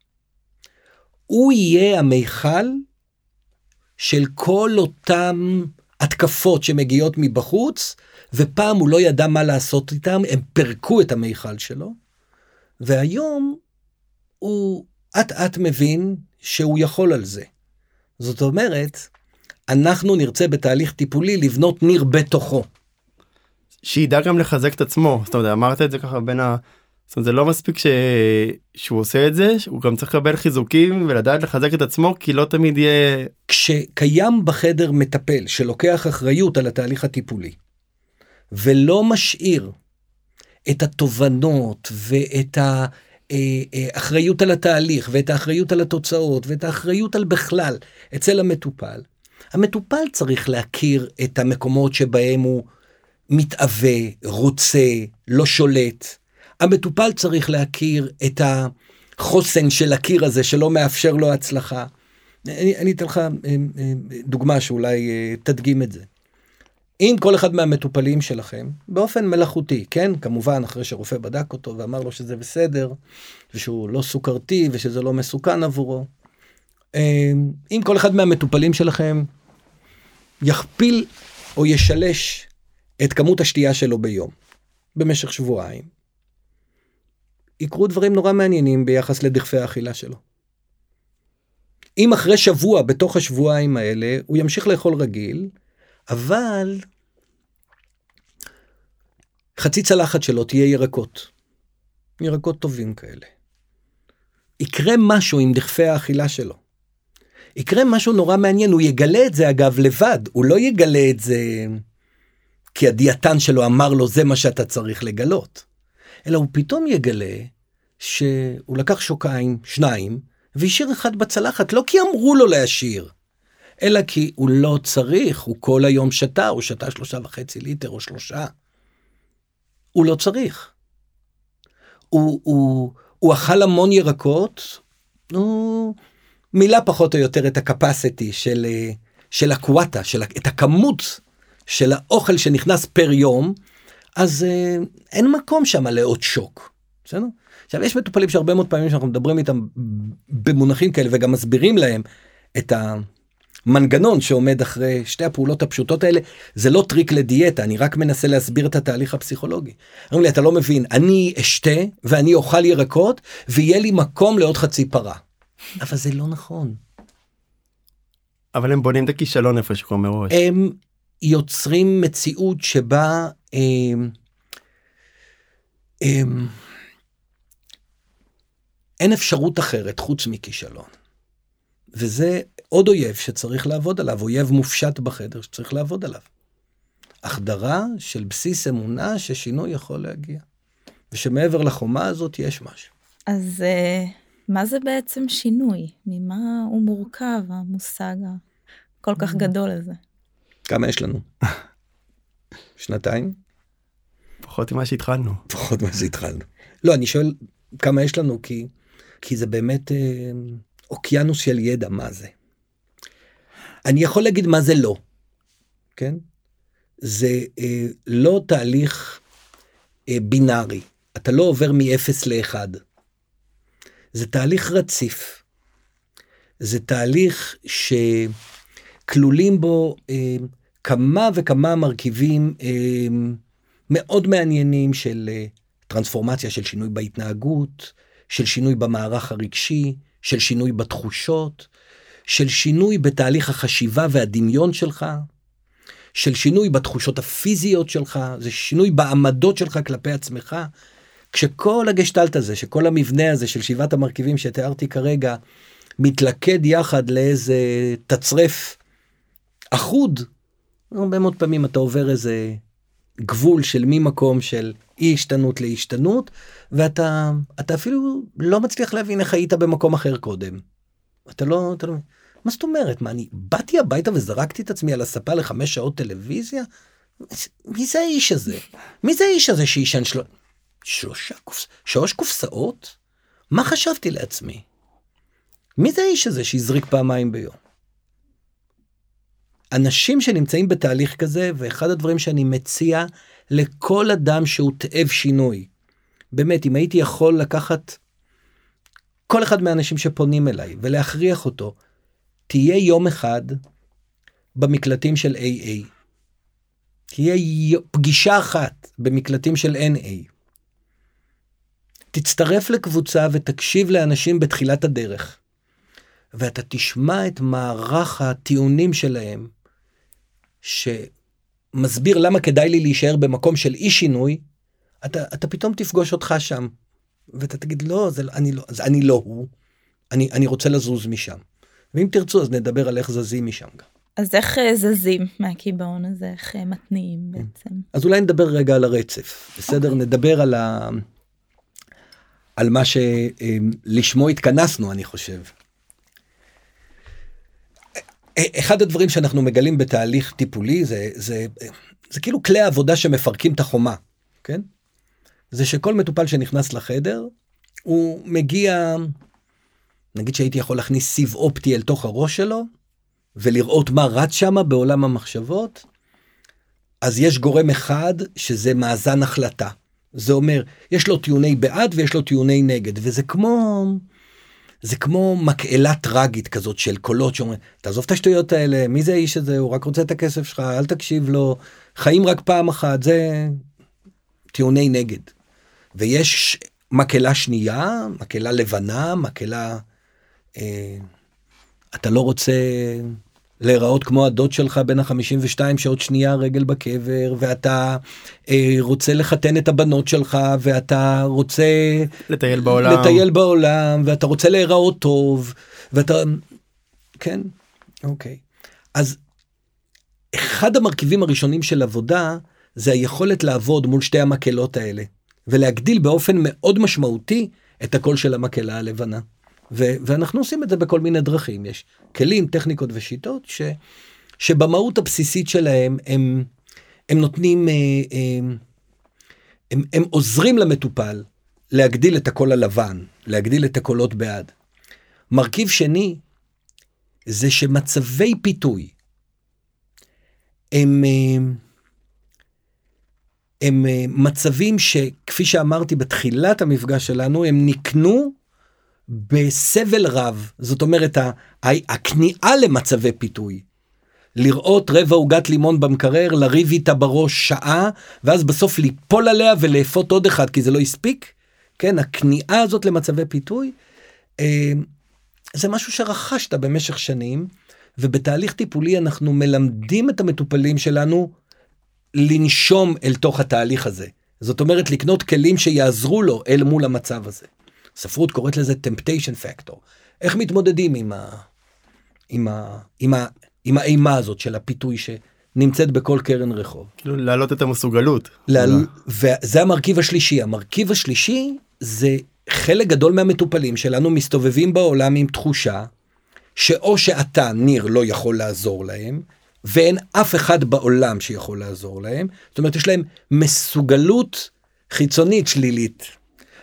הוא יהיה המיכל של כל אותם התקפות שמגיעות מבחוץ, ופעם הוא לא ידע מה לעשות איתם, הם פירקו את המיכל שלו, והיום הוא אט אט מבין שהוא יכול על זה. זאת אומרת, אנחנו נרצה בתהליך טיפולי לבנות ניר בתוכו. שידע גם לחזק את עצמו זאת אומרת אמרת את זה ככה בין ה... זאת אומרת זה לא מספיק ש... שהוא עושה את זה הוא גם צריך לקבל חיזוקים ולדעת לחזק את עצמו כי לא תמיד יהיה כשקיים בחדר מטפל שלוקח אחריות על התהליך הטיפולי, ולא משאיר את התובנות ואת האחריות על התהליך ואת האחריות על התוצאות ואת האחריות על בכלל אצל המטופל, המטופל צריך להכיר את המקומות שבהם הוא מתאווה, רוצה, לא שולט. המטופל צריך להכיר את החוסן של הקיר הזה שלא מאפשר לו הצלחה. אני, אני אתן לך אה, אה, דוגמה שאולי אה, תדגים את זה. אם כל אחד מהמטופלים שלכם, באופן מלאכותי, כן, כמובן אחרי שרופא בדק אותו ואמר לו שזה בסדר, ושהוא לא סוכרתי ושזה לא מסוכן עבורו, אם כל אחד מהמטופלים שלכם יכפיל או ישלש את כמות השתייה שלו ביום במשך שבועיים, יקרו דברים נורא מעניינים ביחס לדכפי האכילה שלו. אם אחרי שבוע בתוך השבועיים האלה הוא ימשיך לאכול רגיל, אבל חצי צלחת שלו תהיה ירקות. ירקות טובים כאלה. יקרה משהו עם דכפי האכילה שלו. יקרה משהו נורא מעניין, הוא יגלה את זה אגב לבד, הוא לא יגלה את זה כי הדיאטן שלו אמר לו זה מה שאתה צריך לגלות. אלא הוא פתאום יגלה שהוא לקח שוקיים, שניים, והשאיר אחד בצלחת, לא כי אמרו לו להשאיר, אלא כי הוא לא צריך, הוא כל היום שתה, הוא שתה שלושה וחצי ליטר או שלושה. הוא לא צריך. הוא, הוא, הוא אכל המון ירקות, הוא מילא פחות או יותר את הקפסיטי של, של הקוואטה, של, את הכמות של האוכל שנכנס פר יום, אז אה, אין מקום שם לעוד שוק. בסדר? עכשיו יש מטופלים שהרבה מאוד פעמים שאנחנו מדברים איתם במונחים כאלה וגם מסבירים להם את המנגנון שעומד אחרי שתי הפעולות הפשוטות האלה זה לא טריק לדיאטה אני רק מנסה להסביר את התהליך הפסיכולוגי. אומרים לי אתה לא מבין אני אשתה ואני אוכל ירקות ויהיה לי מקום לעוד חצי פרה. אבל זה לא נכון. אבל הם בונים את הכישלון איפה שקורה מראש. הם יוצרים מציאות שבה הם, הם, אין אפשרות אחרת חוץ מכישלון. וזה עוד אויב שצריך לעבוד עליו, אויב מופשט בחדר שצריך לעבוד עליו. החדרה של בסיס אמונה ששינוי יכול להגיע. ושמעבר לחומה הזאת יש משהו. אז uh, מה זה בעצם שינוי? ממה הוא מורכב, המושג הכל כך גדול הזה? כמה יש לנו? שנתיים? פחות ממה שהתחלנו. פחות ממה שהתחלנו. לא, אני שואל כמה יש לנו, כי, כי זה באמת אה, אוקיינוס של ידע, מה זה. אני יכול להגיד מה זה לא, כן? זה אה, לא תהליך אה, בינארי, אתה לא עובר מ-0 ל-1. זה תהליך רציף. זה תהליך שכלולים בו אה, כמה וכמה מרכיבים אה, מאוד מעניינים של אה, טרנספורמציה, של שינוי בהתנהגות, של שינוי במערך הרגשי, של שינוי בתחושות, של שינוי בתהליך החשיבה והדמיון שלך, של שינוי בתחושות הפיזיות שלך, זה שינוי בעמדות שלך כלפי עצמך. כשכל הגשטלט הזה, שכל המבנה הזה של שבעת המרכיבים שתיארתי כרגע, מתלכד יחד לאיזה תצרף אחוד, הרבה מאוד פעמים אתה עובר איזה גבול של ממקום של אי השתנות להשתנות, ואתה אתה אפילו לא מצליח להבין איך היית במקום אחר קודם. אתה לא, אתה לא, מה זאת אומרת? מה, אני באתי הביתה וזרקתי את עצמי על הספה לחמש שעות טלוויזיה? מי זה האיש הזה? מי זה האיש הזה שעישן של... שלושה קופס... שלוש קופסאות? מה חשבתי לעצמי? מי זה האיש הזה שהזריק פעמיים ביום? אנשים שנמצאים בתהליך כזה, ואחד הדברים שאני מציע לכל אדם שהוא תאב שינוי, באמת, אם הייתי יכול לקחת כל אחד מהאנשים שפונים אליי ולהכריח אותו, תהיה יום אחד במקלטים של AA. תהיה פגישה אחת במקלטים של NA. תצטרף לקבוצה ותקשיב לאנשים בתחילת הדרך. ואתה תשמע את מערך הטיעונים שלהם, שמסביר למה כדאי לי להישאר במקום של אי שינוי, אתה, אתה פתאום תפגוש אותך שם, ואתה תגיד, לא, זה, אני, לא, זה, אני לא הוא, אני, אני רוצה לזוז משם. ואם תרצו, אז נדבר על איך זזים משם גם. אז איך אה, זזים מהקיבעון הזה, איך אה, מתניעים כן. בעצם? אז אולי נדבר רגע על הרצף, בסדר? Okay. אוקיי. נדבר על, ה... על מה שלשמו התכנסנו, אני חושב. אחד הדברים שאנחנו מגלים בתהליך טיפולי זה, זה, זה כאילו כלי העבודה שמפרקים את החומה, כן? זה שכל מטופל שנכנס לחדר, הוא מגיע, נגיד שהייתי יכול להכניס סיב אופטי אל תוך הראש שלו, ולראות מה רץ שם בעולם המחשבות, אז יש גורם אחד שזה מאזן החלטה. זה אומר, יש לו טיעוני בעד ויש לו טיעוני נגד, וזה כמו... זה כמו מקהלה טראגית כזאת של קולות שאומרים, תעזוב את השטויות האלה, מי זה האיש הזה, הוא רק רוצה את הכסף שלך, אל תקשיב לו, חיים רק פעם אחת, זה טיעוני נגד. ויש מקהלה שנייה, מקהלה לבנה, מקהלה... אה, אתה לא רוצה להיראות כמו הדוד שלך בין ה-52 שעוד שנייה רגל בקבר, ואתה אה, רוצה לחתן את הבנות שלך, ואתה רוצה... לטייל בעולם. לטייל בעולם, ואתה רוצה להיראות טוב, ואתה... כן, אוקיי. אז אחד המרכיבים הראשונים של עבודה, זה היכולת לעבוד מול שתי המקהלות האלה, ולהגדיל באופן מאוד משמעותי את הקול של המקהלה הלבנה. ו- ואנחנו עושים את זה בכל מיני דרכים, יש כלים, טכניקות ושיטות ש- שבמהות הבסיסית שלהם הם, הם נותנים, אה, אה, הם, הם עוזרים למטופל להגדיל את הקול הלבן, להגדיל את הקולות בעד. מרכיב שני זה שמצבי פיתוי הם, אה, הם מצבים שכפי שאמרתי בתחילת המפגש שלנו הם נקנו בסבל רב, זאת אומרת הכניעה למצבי פיתוי. לראות רבע עוגת לימון במקרר, לריב איתה בראש שעה, ואז בסוף ליפול עליה ולאפות עוד אחד כי זה לא הספיק, כן, הכניעה הזאת למצבי פיתוי, אה, זה משהו שרכשת במשך שנים, ובתהליך טיפולי אנחנו מלמדים את המטופלים שלנו לנשום אל תוך התהליך הזה. זאת אומרת, לקנות כלים שיעזרו לו אל מול המצב הזה. ספרות קוראת לזה temptation factor. איך מתמודדים עם, ה... עם, ה... עם, ה... עם האימה הזאת של הפיתוי שנמצאת בכל קרן רחוב. כאילו להעלות את המסוגלות. לה... וזה המרכיב השלישי. המרכיב השלישי זה חלק גדול מהמטופלים שלנו מסתובבים בעולם עם תחושה שאו שאתה, ניר, לא יכול לעזור להם, ואין אף אחד בעולם שיכול לעזור להם. זאת אומרת, יש להם מסוגלות חיצונית שלילית.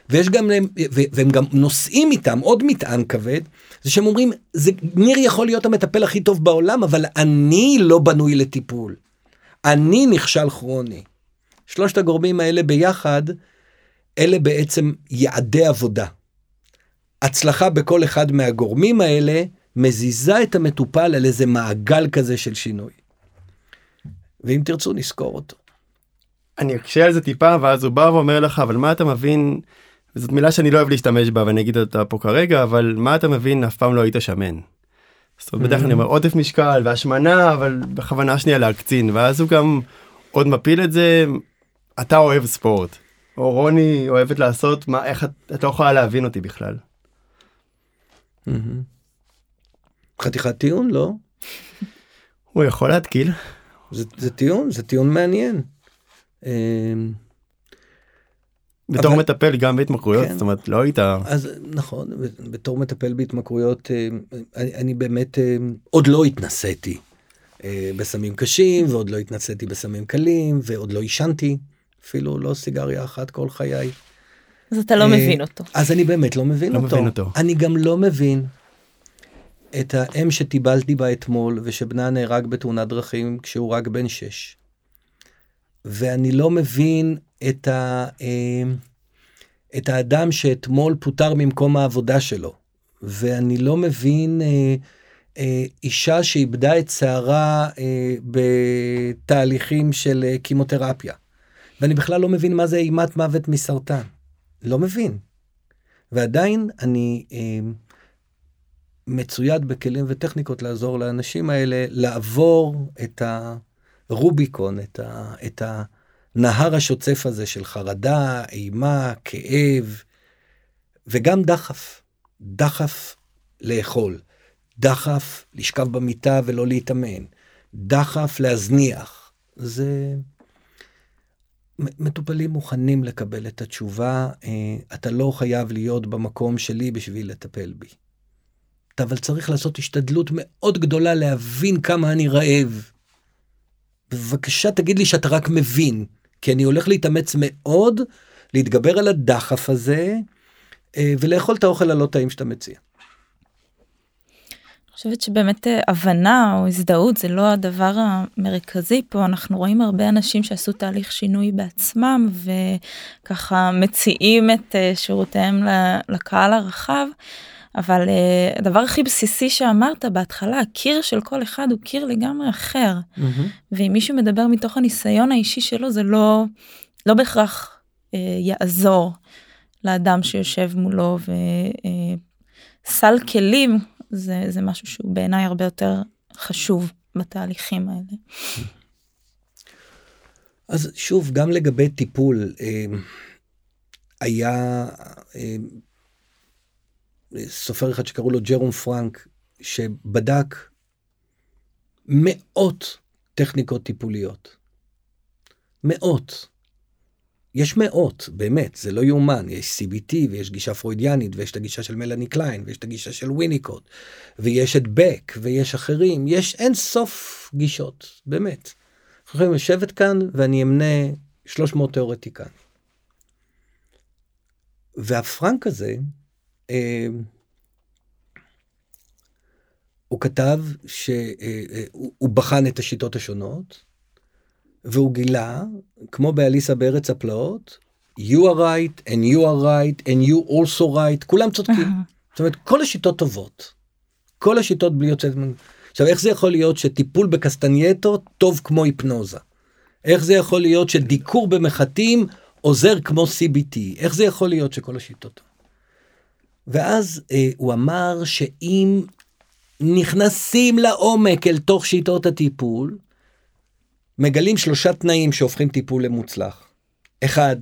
ויש גם להם, והם גם נושאים איתם עוד מטען כבד, זה שהם אומרים, זה, ניר יכול להיות המטפל הכי טוב בעולם, אבל אני לא בנוי לטיפול. אני נכשל כרוני. שלושת הגורמים האלה ביחד, אלה בעצם יעדי עבודה. הצלחה בכל אחד מהגורמים האלה מזיזה את המטופל על איזה מעגל כזה של שינוי. ואם תרצו, נזכור אותו. אני אקשה על זה טיפה, ואז הוא בא ואומר לך, אבל מה אתה מבין, זאת מילה שאני לא אוהב להשתמש בה ואני אגיד אותה פה כרגע, אבל מה אתה מבין, אף פעם לא היית שמן. זאת אומרת, בדרך כלל אני אומר עודף משקל והשמנה, אבל בכוונה שנייה להקצין, ואז הוא גם עוד מפיל את זה, אתה אוהב ספורט, או רוני אוהבת לעשות, מה, איך את, את לא יכולה להבין אותי בכלל. חתיכת טיעון, לא? הוא יכול להתקיל. זה, זה טיעון, זה טיעון מעניין. בתור אבל- מטפל גם בהתמכרויות, כן. זאת אומרת, לא היית... אז נכון, בתור מטפל בהתמכרויות, אה, אני, אני באמת אה, עוד לא התנסיתי אה, בסמים קשים, ועוד לא התנסיתי בסמים קלים, ועוד לא עישנתי, אפילו לא סיגריה אחת כל חיי. אז אתה לא מבין אותו. אז אני באמת לא מבין לא אותו. מבין אותו. אני גם לא מבין את האם שטיבלתי בה אתמול, ושבנה נהרג בתאונת דרכים כשהוא רק בן שש. ואני לא מבין את, ה, אה, את האדם שאתמול פוטר ממקום העבודה שלו. ואני לא מבין אה, אה, אישה שאיבדה את שערה בתהליכים של קימותרפיה. ואני בכלל לא מבין מה זה אימת מוות מסרטן. לא מבין. ועדיין אני אה, מצויד בכלים וטכניקות לעזור לאנשים האלה לעבור את הרוביקון, את, ה, את הנהר השוצף הזה של חרדה, אימה, כאב, וגם דחף. דחף לאכול, דחף לשכב במיטה ולא להתאמן, דחף להזניח. זה... מטופלים מוכנים לקבל את התשובה, אה, אתה לא חייב להיות במקום שלי בשביל לטפל בי. אבל צריך לעשות השתדלות מאוד גדולה להבין כמה אני רעב. בבקשה תגיד לי שאתה רק מבין, כי אני הולך להתאמץ מאוד להתגבר על הדחף הזה אה, ולאכול את האוכל הלא טעים שאתה מציע. אני חושבת שבאמת אה, הבנה או הזדהות זה לא הדבר המרכזי פה אנחנו רואים הרבה אנשים שעשו תהליך שינוי בעצמם וככה מציעים את אה, שירותיהם לקהל הרחב. אבל אה, הדבר הכי בסיסי שאמרת בהתחלה הקיר של כל אחד הוא קיר לגמרי אחר ואם מישהו מדבר מתוך הניסיון האישי שלו זה לא לא בהכרח אה, יעזור לאדם שיושב מולו וסל כלים זה זה משהו שהוא בעיניי הרבה יותר חשוב בתהליכים האלה. אז שוב, גם לגבי טיפול, אה, היה אה, סופר אחד שקראו לו ג'רום פרנק, שבדק מאות טכניקות טיפוליות. מאות. יש מאות, באמת, זה לא יאומן. יש CBT ויש גישה פרוידיאנית ויש את הגישה של מלאני קליין ויש את הגישה של ויניקוט ויש את בק ויש אחרים, יש אין סוף גישות, באמת. אנחנו יכולים לשבת כאן ואני אמנה 300 תיאורטיקן. והפרנק הזה, הוא כתב שהוא בחן את השיטות השונות, והוא גילה, כמו באליסה בארץ הפלאות, you are right and you are right and you also right, כולם צודקים. זאת אומרת, כל השיטות טובות. כל השיטות בלי יוצאת... עכשיו, איך זה יכול להיות שטיפול בקסטנייטות טוב כמו היפנוזה? איך זה יכול להיות שדיקור במחטים עוזר כמו CBT? איך זה יכול להיות שכל השיטות? ואז אה, הוא אמר שאם נכנסים לעומק אל תוך שיטות הטיפול, מגלים שלושה תנאים שהופכים טיפול למוצלח. אחד,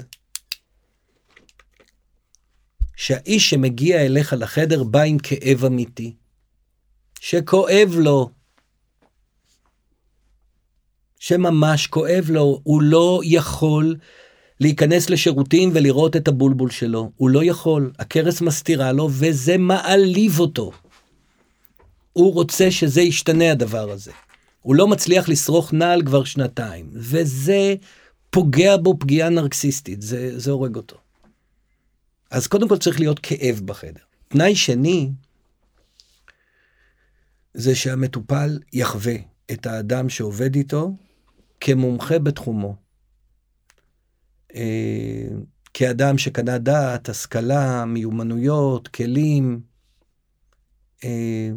שהאיש שמגיע אליך לחדר בא עם כאב אמיתי, שכואב לו, שממש כואב לו, הוא לא יכול להיכנס לשירותים ולראות את הבולבול שלו, הוא לא יכול, הכרס מסתירה לו וזה מעליב אותו. הוא רוצה שזה ישתנה הדבר הזה. הוא לא מצליח לשרוך נעל כבר שנתיים, וזה פוגע בו פגיעה נרקסיסטית, זה, זה הורג אותו. אז קודם כל צריך להיות כאב בחדר. תנאי שני, זה שהמטופל יחווה את האדם שעובד איתו כמומחה בתחומו. אה, כאדם שקנה דעת, השכלה, מיומנויות, כלים. אה,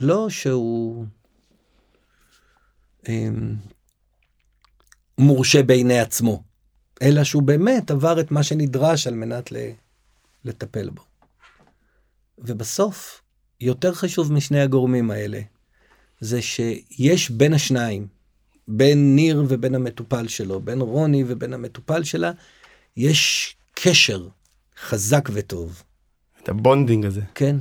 לא שהוא אה, מורשה בעיני עצמו, אלא שהוא באמת עבר את מה שנדרש על מנת לטפל בו. ובסוף, יותר חשוב משני הגורמים האלה, זה שיש בין השניים, בין ניר ובין המטופל שלו, בין רוני ובין המטופל שלה, יש קשר חזק וטוב. את ה bonding הזה. כן,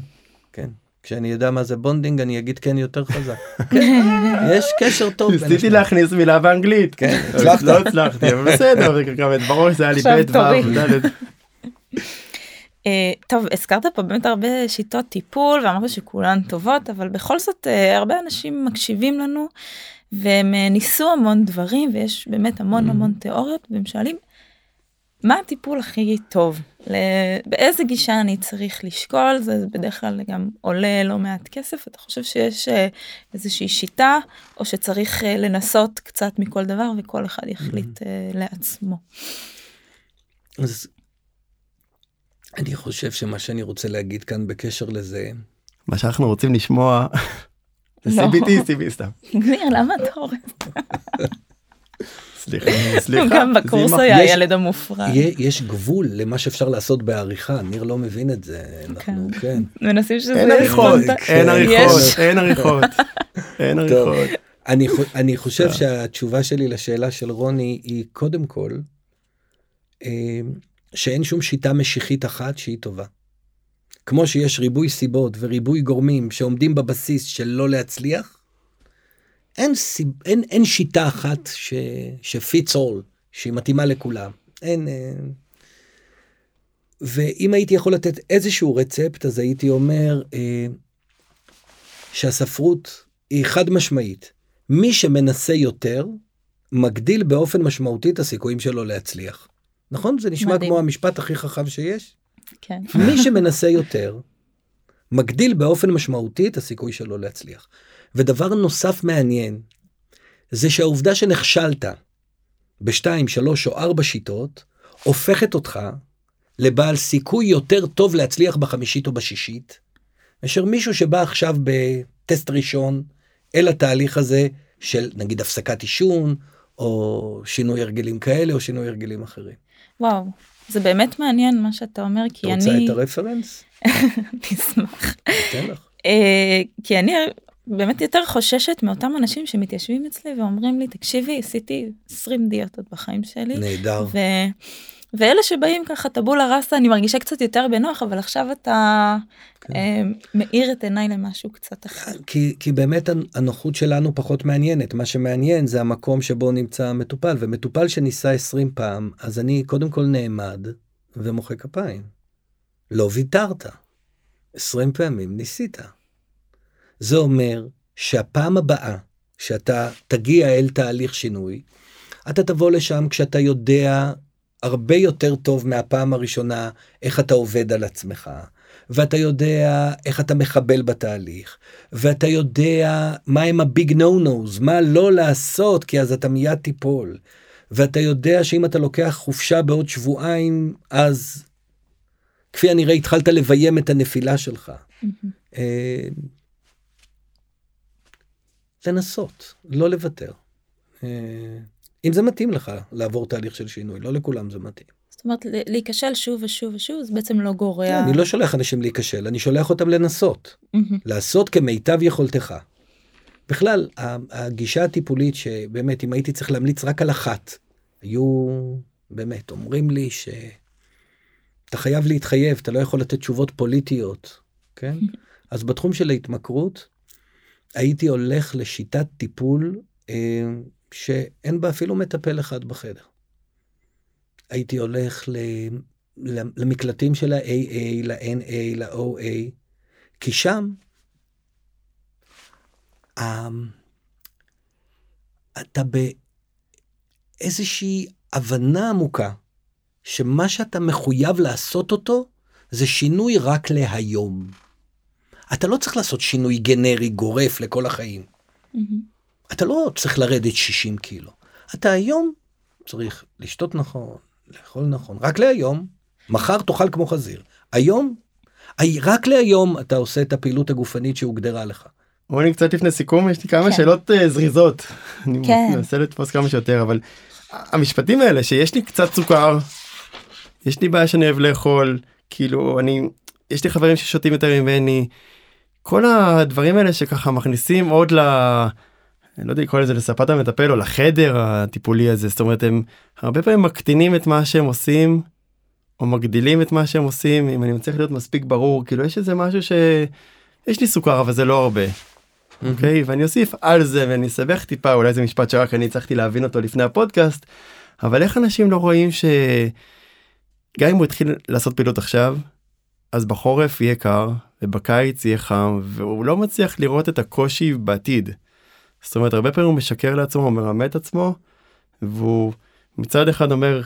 כן. כשאני אדע מה זה bonding אני אגיד כן יותר חזק. כן, יש קשר טוב. ניסיתי להכניס מילה באנגלית. כן, הצלחת. לא הצלחתי, אבל בסדר, בראש זה היה לי בית ו' טוב הזכרת פה באמת הרבה שיטות טיפול ואמרת שכולן טובות אבל בכל זאת אה, הרבה אנשים מקשיבים לנו והם אה, ניסו המון דברים ויש באמת המון mm. המון תיאוריות והם שואלים מה הטיפול הכי טוב באיזה גישה אני צריך לשקול זה בדרך כלל גם עולה לא מעט כסף אתה חושב שיש איזושהי שיטה או שצריך לנסות קצת מכל דבר וכל אחד יחליט mm. לעצמו. אז אני חושב שמה שאני רוצה להגיד כאן בקשר לזה... מה שאנחנו רוצים לשמוע זה CBT, CBT סתם. ניר, למה אתה הורס? סליחה, סליחה. גם בקורס היה הילד המופרע. יש גבול למה שאפשר לעשות בעריכה, ניר לא מבין את זה, אנחנו כן. כן. מנסים שזה... אין עריכות, אין עריכות, אין עריכות, אין עריכות. אני חושב שהתשובה שלי לשאלה של רוני היא קודם כל, אה, שאין שום שיטה משיחית אחת שהיא טובה. כמו שיש ריבוי סיבות וריבוי גורמים שעומדים בבסיס של לא להצליח, אין, סיב, אין, אין שיטה אחת ש, שפיטס אול, שהיא מתאימה לכולם. אין... אה, ואם הייתי יכול לתת איזשהו רצפט, אז הייתי אומר אה, שהספרות היא חד משמעית. מי שמנסה יותר, מגדיל באופן משמעותי את הסיכויים שלו להצליח. נכון? זה נשמע מדהים. כמו המשפט הכי חכם שיש. כן. מי שמנסה יותר, מגדיל באופן משמעותי את הסיכוי שלו להצליח. ודבר נוסף מעניין, זה שהעובדה שנכשלת בשתיים, שלוש או ארבע שיטות, הופכת אותך לבעל סיכוי יותר טוב להצליח בחמישית או בשישית, מאשר מישהו שבא עכשיו בטסט ראשון אל התהליך הזה של נגיד הפסקת עישון, או שינוי הרגלים כאלה, או שינוי הרגלים אחרים. וואו, זה באמת מעניין מה שאתה אומר, כי אני... את רוצה את הרפרנס? תשמח. אתן לך. אה, כי אני באמת יותר חוששת מאותם אנשים שמתיישבים אצלי ואומרים לי, תקשיבי, עשיתי 20 דיאטות בחיים שלי. נהדר. ואלה שבאים ככה טבולה ראסה אני מרגישה קצת יותר בנוח אבל עכשיו אתה כן. אה, מאיר את עיניי למשהו קצת אחר. כי, כי באמת הנוחות שלנו פחות מעניינת מה שמעניין זה המקום שבו נמצא המטופל ומטופל שניסה 20 פעם אז אני קודם כל נעמד ומוחא כפיים. לא ויתרת. 20 פעמים ניסית. זה אומר שהפעם הבאה שאתה תגיע אל תהליך שינוי אתה תבוא לשם כשאתה יודע הרבה יותר טוב מהפעם הראשונה איך אתה עובד על עצמך, ואתה יודע איך אתה מחבל בתהליך, ואתה יודע מה הם הביג נו נוז, מה לא לעשות, כי אז אתה מיד תיפול. ואתה יודע שאם אתה לוקח חופשה בעוד שבועיים, אז כפי הנראה התחלת לביים את הנפילה שלך. אה, לנסות, לא לוותר. אה, אם זה מתאים לך לעבור תהליך של שינוי, לא לכולם זה מתאים. זאת אומרת, להיכשל שוב ושוב ושוב, זה בעצם לא גורע. כן, אני לא שולח אנשים להיכשל, אני שולח אותם לנסות. לעשות כמיטב יכולתך. בכלל, הגישה הטיפולית שבאמת, אם הייתי צריך להמליץ רק על אחת, היו באמת אומרים לי שאתה חייב להתחייב, אתה לא יכול לתת תשובות פוליטיות, כן? אז בתחום של ההתמכרות, הייתי הולך לשיטת טיפול אה, שאין בה אפילו מטפל אחד בחדר. הייתי הולך ל... למקלטים של ה-AA, ל-NA, ל-OA, כי שם אתה באיזושהי הבנה עמוקה, שמה שאתה מחויב לעשות אותו, זה שינוי רק להיום. אתה לא צריך לעשות שינוי גנרי גורף לכל החיים. אתה לא צריך לרדת 60 קילו. אתה היום צריך לשתות נכון, לאכול נכון, רק להיום. מחר תאכל כמו חזיר. היום, רק להיום אתה עושה את הפעילות הגופנית שהוגדרה לך. רוני קצת לפני סיכום יש לי כמה כן. שאלות uh, זריזות. אני כן. מנסה לתפוס כמה שיותר אבל המשפטים האלה שיש לי קצת סוכר יש לי בעיה שאני אוהב לאכול כאילו אני יש לי חברים ששותים יותר ממני כל הדברים האלה שככה מכניסים עוד ל... אני לא יודע לקרוא לזה לספת המטפל או לחדר הטיפולי הזה זאת אומרת הם הרבה פעמים מקטינים את מה שהם עושים או מגדילים את מה שהם עושים אם אני מצליח להיות מספיק ברור כאילו יש איזה משהו שיש לי סוכר אבל זה לא הרבה. אוקיי okay, ואני אוסיף על זה ואני אסבך טיפה אולי זה משפט שרק אני הצלחתי להבין אותו לפני הפודקאסט אבל איך אנשים לא רואים שגם אם הוא התחיל לעשות פעילות עכשיו אז בחורף יהיה קר ובקיץ יהיה חם והוא לא מצליח לראות את הקושי בעתיד. זאת אומרת הרבה פעמים הוא משקר לעצמו הוא מרמה את עצמו והוא מצד אחד אומר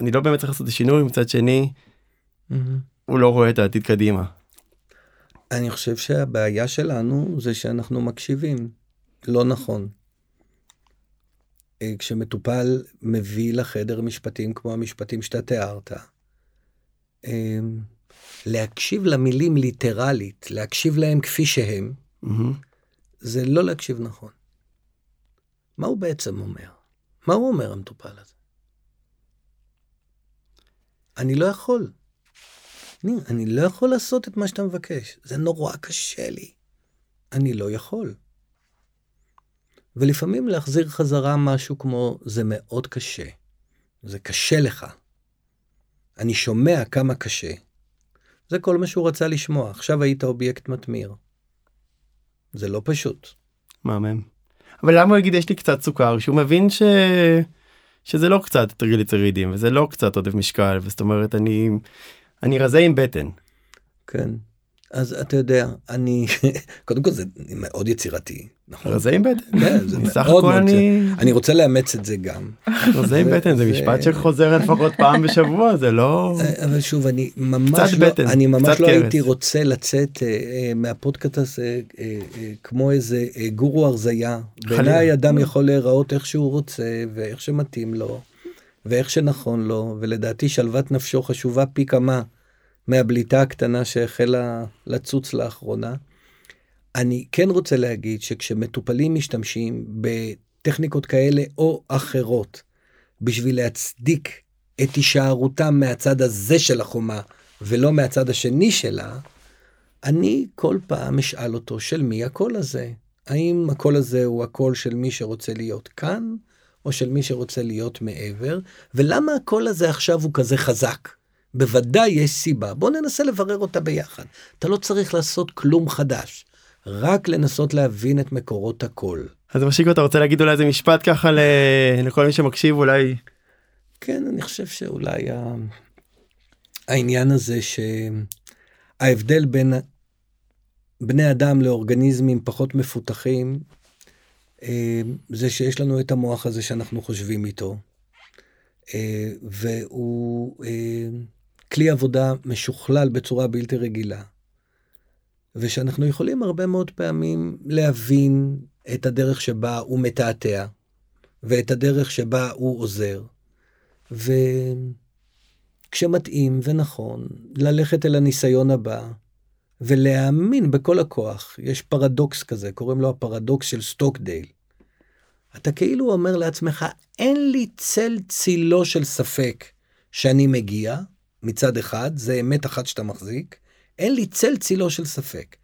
אני לא באמת צריך לעשות את השינוי מצד שני mm-hmm. הוא לא רואה את העתיד קדימה. אני חושב שהבעיה שלנו זה שאנחנו מקשיבים לא נכון. אה, כשמטופל מביא לחדר משפטים כמו המשפטים שאתה תיארת, אה, להקשיב למילים ליטרלית, להקשיב להם כפי שהם, mm-hmm. זה לא להקשיב נכון. מה הוא בעצם אומר? מה הוא אומר המטופל הזה? אני לא יכול. אני, אני לא יכול לעשות את מה שאתה מבקש, זה נורא קשה לי. אני לא יכול. ולפעמים להחזיר חזרה משהו כמו, זה מאוד קשה, זה קשה לך. אני שומע כמה קשה. זה כל מה שהוא רצה לשמוע, עכשיו היית אובייקט מתמיר. זה לא פשוט. מהמם. אבל למה הוא יגיד יש לי קצת סוכר שהוא מבין ש... שזה לא קצת טריגליצרידים וזה לא קצת עודף משקל וזאת אומרת אני אני רזה עם בטן. כן. אז אתה יודע, אני, קודם כל זה מאוד יצירתי, נכון? רזה עם בטן. כן, זה מאוד מאוד, אני... אני רוצה לאמץ את זה גם. רזה עם בטן זה משפט שחוזר לפחות פעם בשבוע, זה לא... אה, אבל שוב, אני ממש לא, אני ממש לא הייתי רוצה לצאת אה, אה, מהפודקאסט הזה כמו איזה גורו הרזייה. בעיניי אדם יכול להיראות איך שהוא רוצה ואיך שמתאים לו. ואיך שנכון לו, ולדעתי שלוות נפשו חשובה פי כמה מהבליטה הקטנה שהחלה לצוץ לאחרונה. אני כן רוצה להגיד שכשמטופלים משתמשים בטכניקות כאלה או אחרות בשביל להצדיק את הישארותם מהצד הזה של החומה ולא מהצד השני שלה, אני כל פעם אשאל אותו של מי הקול הזה? האם הקול הזה הוא הקול של מי שרוצה להיות כאן, או של מי שרוצה להיות מעבר, ולמה הקול הזה עכשיו הוא כזה חזק? בוודאי יש סיבה, בוא ננסה לברר אותה ביחד. אתה לא צריך לעשות כלום חדש, רק לנסות להבין את מקורות הקול. אז משיקו אתה רוצה להגיד אולי איזה משפט ככה לכל מי שמקשיב אולי? כן, אני חושב שאולי העניין הזה שההבדל בין בני אדם לאורגניזמים פחות מפותחים אה, זה שיש לנו את המוח הזה שאנחנו חושבים איתו, אה, והוא אה, כלי עבודה משוכלל בצורה בלתי רגילה, ושאנחנו יכולים הרבה מאוד פעמים להבין את הדרך שבה הוא מתעתע, ואת הדרך שבה הוא עוזר, וכשמתאים ונכון, ללכת אל הניסיון הבא, ולהאמין בכל הכוח. יש פרדוקס כזה, קוראים לו הפרדוקס של סטוקדייל. אתה כאילו אומר לעצמך, אין לי צל צילו של ספק שאני מגיע, מצד אחד, זה אמת אחת שאתה מחזיק, אין לי צל צילו של ספק.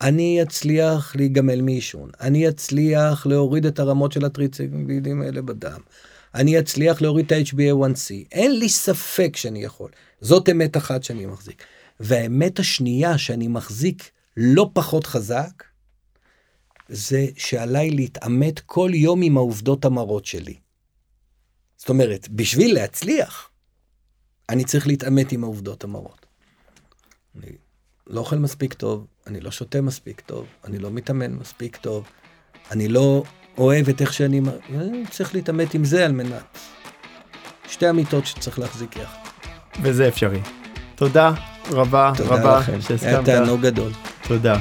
אני אצליח להיגמל מעישון, אני אצליח להוריד את הרמות של הטריציבידים האלה בדם, אני אצליח להוריד את ה-HbA1c, אין לי ספק שאני יכול. זאת אמת אחת שאני מחזיק. והאמת השנייה שאני מחזיק לא פחות חזק, זה שעליי להתעמת כל יום עם העובדות המרות שלי. זאת אומרת, בשביל להצליח, אני צריך להתעמת עם העובדות המרות. אני לא אוכל מספיק טוב, אני לא שותה מספיק טוב, אני לא מתאמן מספיק טוב, אני לא אוהב את איך שאני... אה, צריך להתעמת עם זה על מנת. שתי אמיתות שצריך להחזיק יחד. וזה אפשרי. תודה רבה תודה רבה לכם. היה. תענוג גדול. תודה.